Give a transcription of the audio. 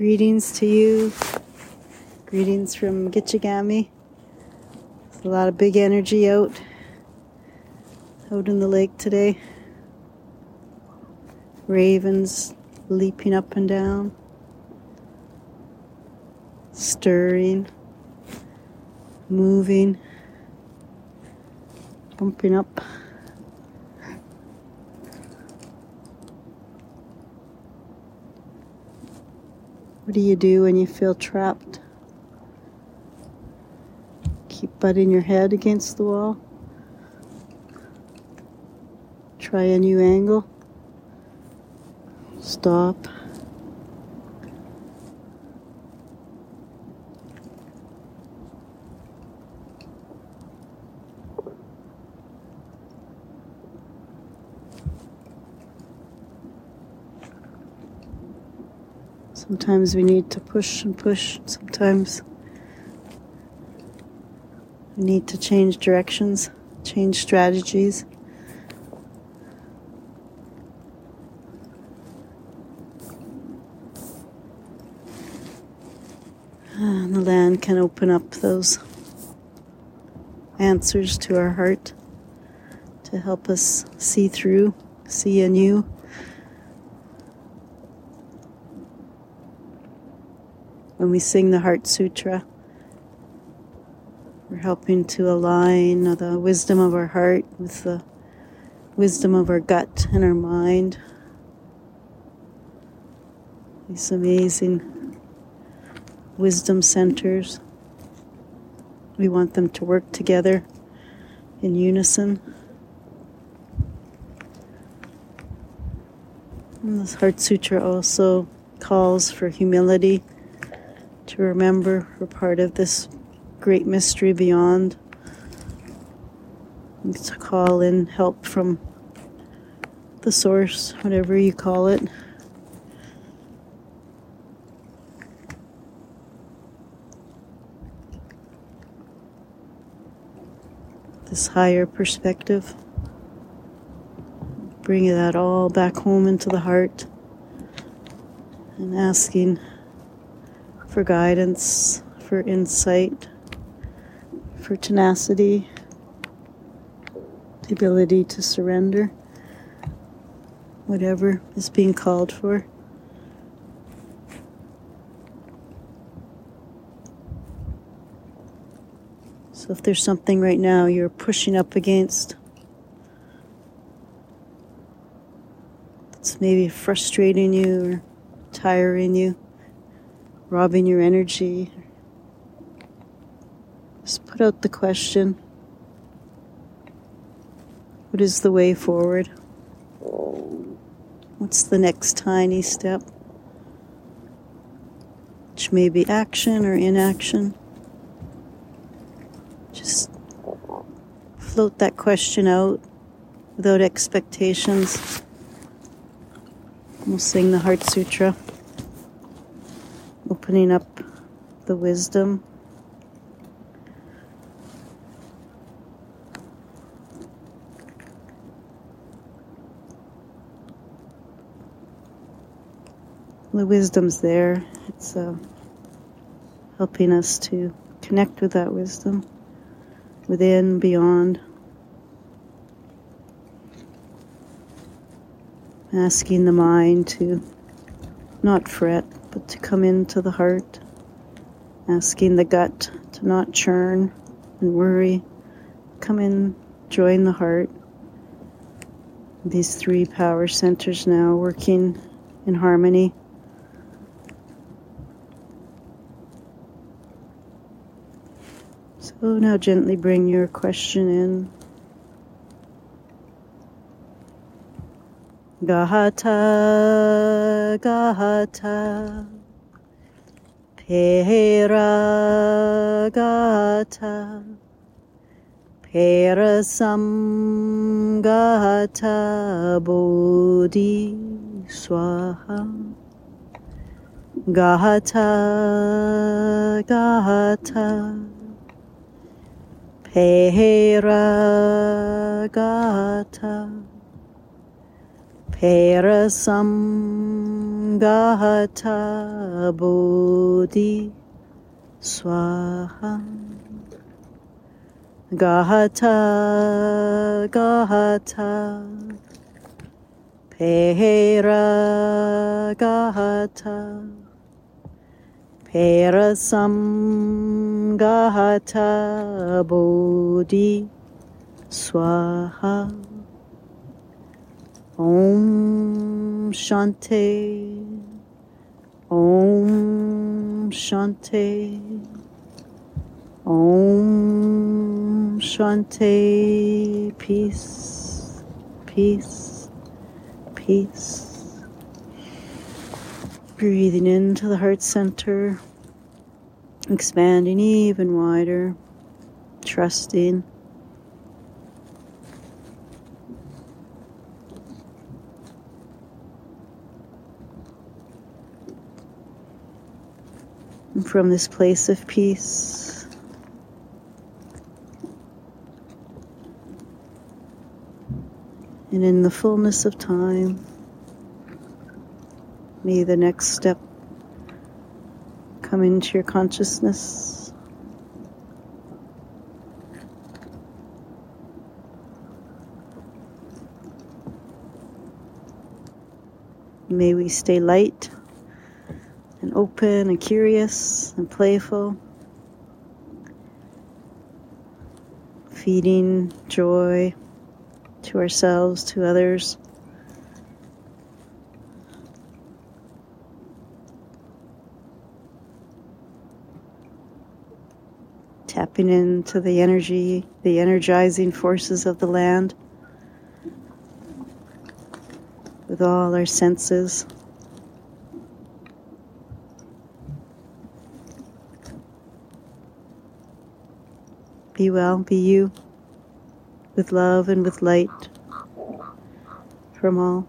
Greetings to you. Greetings from Gitchigami. There's a lot of big energy out out in the lake today. Ravens leaping up and down, stirring, moving, bumping up. What do you do when you feel trapped? Keep butting your head against the wall. Try a new angle. Stop. Sometimes we need to push and push. Sometimes we need to change directions, change strategies. And the land can open up those answers to our heart to help us see through, see anew. When we sing the Heart Sutra. We're helping to align uh, the wisdom of our heart with the wisdom of our gut and our mind. These amazing wisdom centers. We want them to work together in unison. And this Heart Sutra also calls for humility remember we're part of this great mystery beyond. And to call in help from the source, whatever you call it. This higher perspective. Bringing that all back home into the heart and asking for guidance, for insight, for tenacity, the ability to surrender, whatever is being called for. So if there's something right now you're pushing up against, that's maybe frustrating you or tiring you robbing your energy. Just put out the question What is the way forward? What's the next tiny step? Which may be action or inaction. Just float that question out without expectations. We'll sing the Heart Sutra opening up the wisdom. The wisdom's there. It's uh, helping us to connect with that wisdom within, beyond. Asking the mind to not fret, but to come into the heart, asking the gut to not churn and worry. Come in, join the heart. These three power centers now working in harmony. So now gently bring your question in. Gahata, Gahata, Pera Gata, Perasam Gata Bodhi Swaha. Gahata, Gahata, Pera Gata. Perasam Gahata Bodhi Swaha. Gahata Gahata. Pera Gahata. Perasam Gahata Bodhi Swaha Om Shanti Om Shanti Om Shanti Peace. Peace. Peace. Breathing into the heart center. Expanding even wider. Trusting from this place of peace, and in the fullness of time, may the next step come into your consciousness. May we stay light and open and curious and playful, feeding joy to ourselves, to others. Tapping into the energy, the energizing forces of the land with all our senses. Be well, be you, with love and with light from all.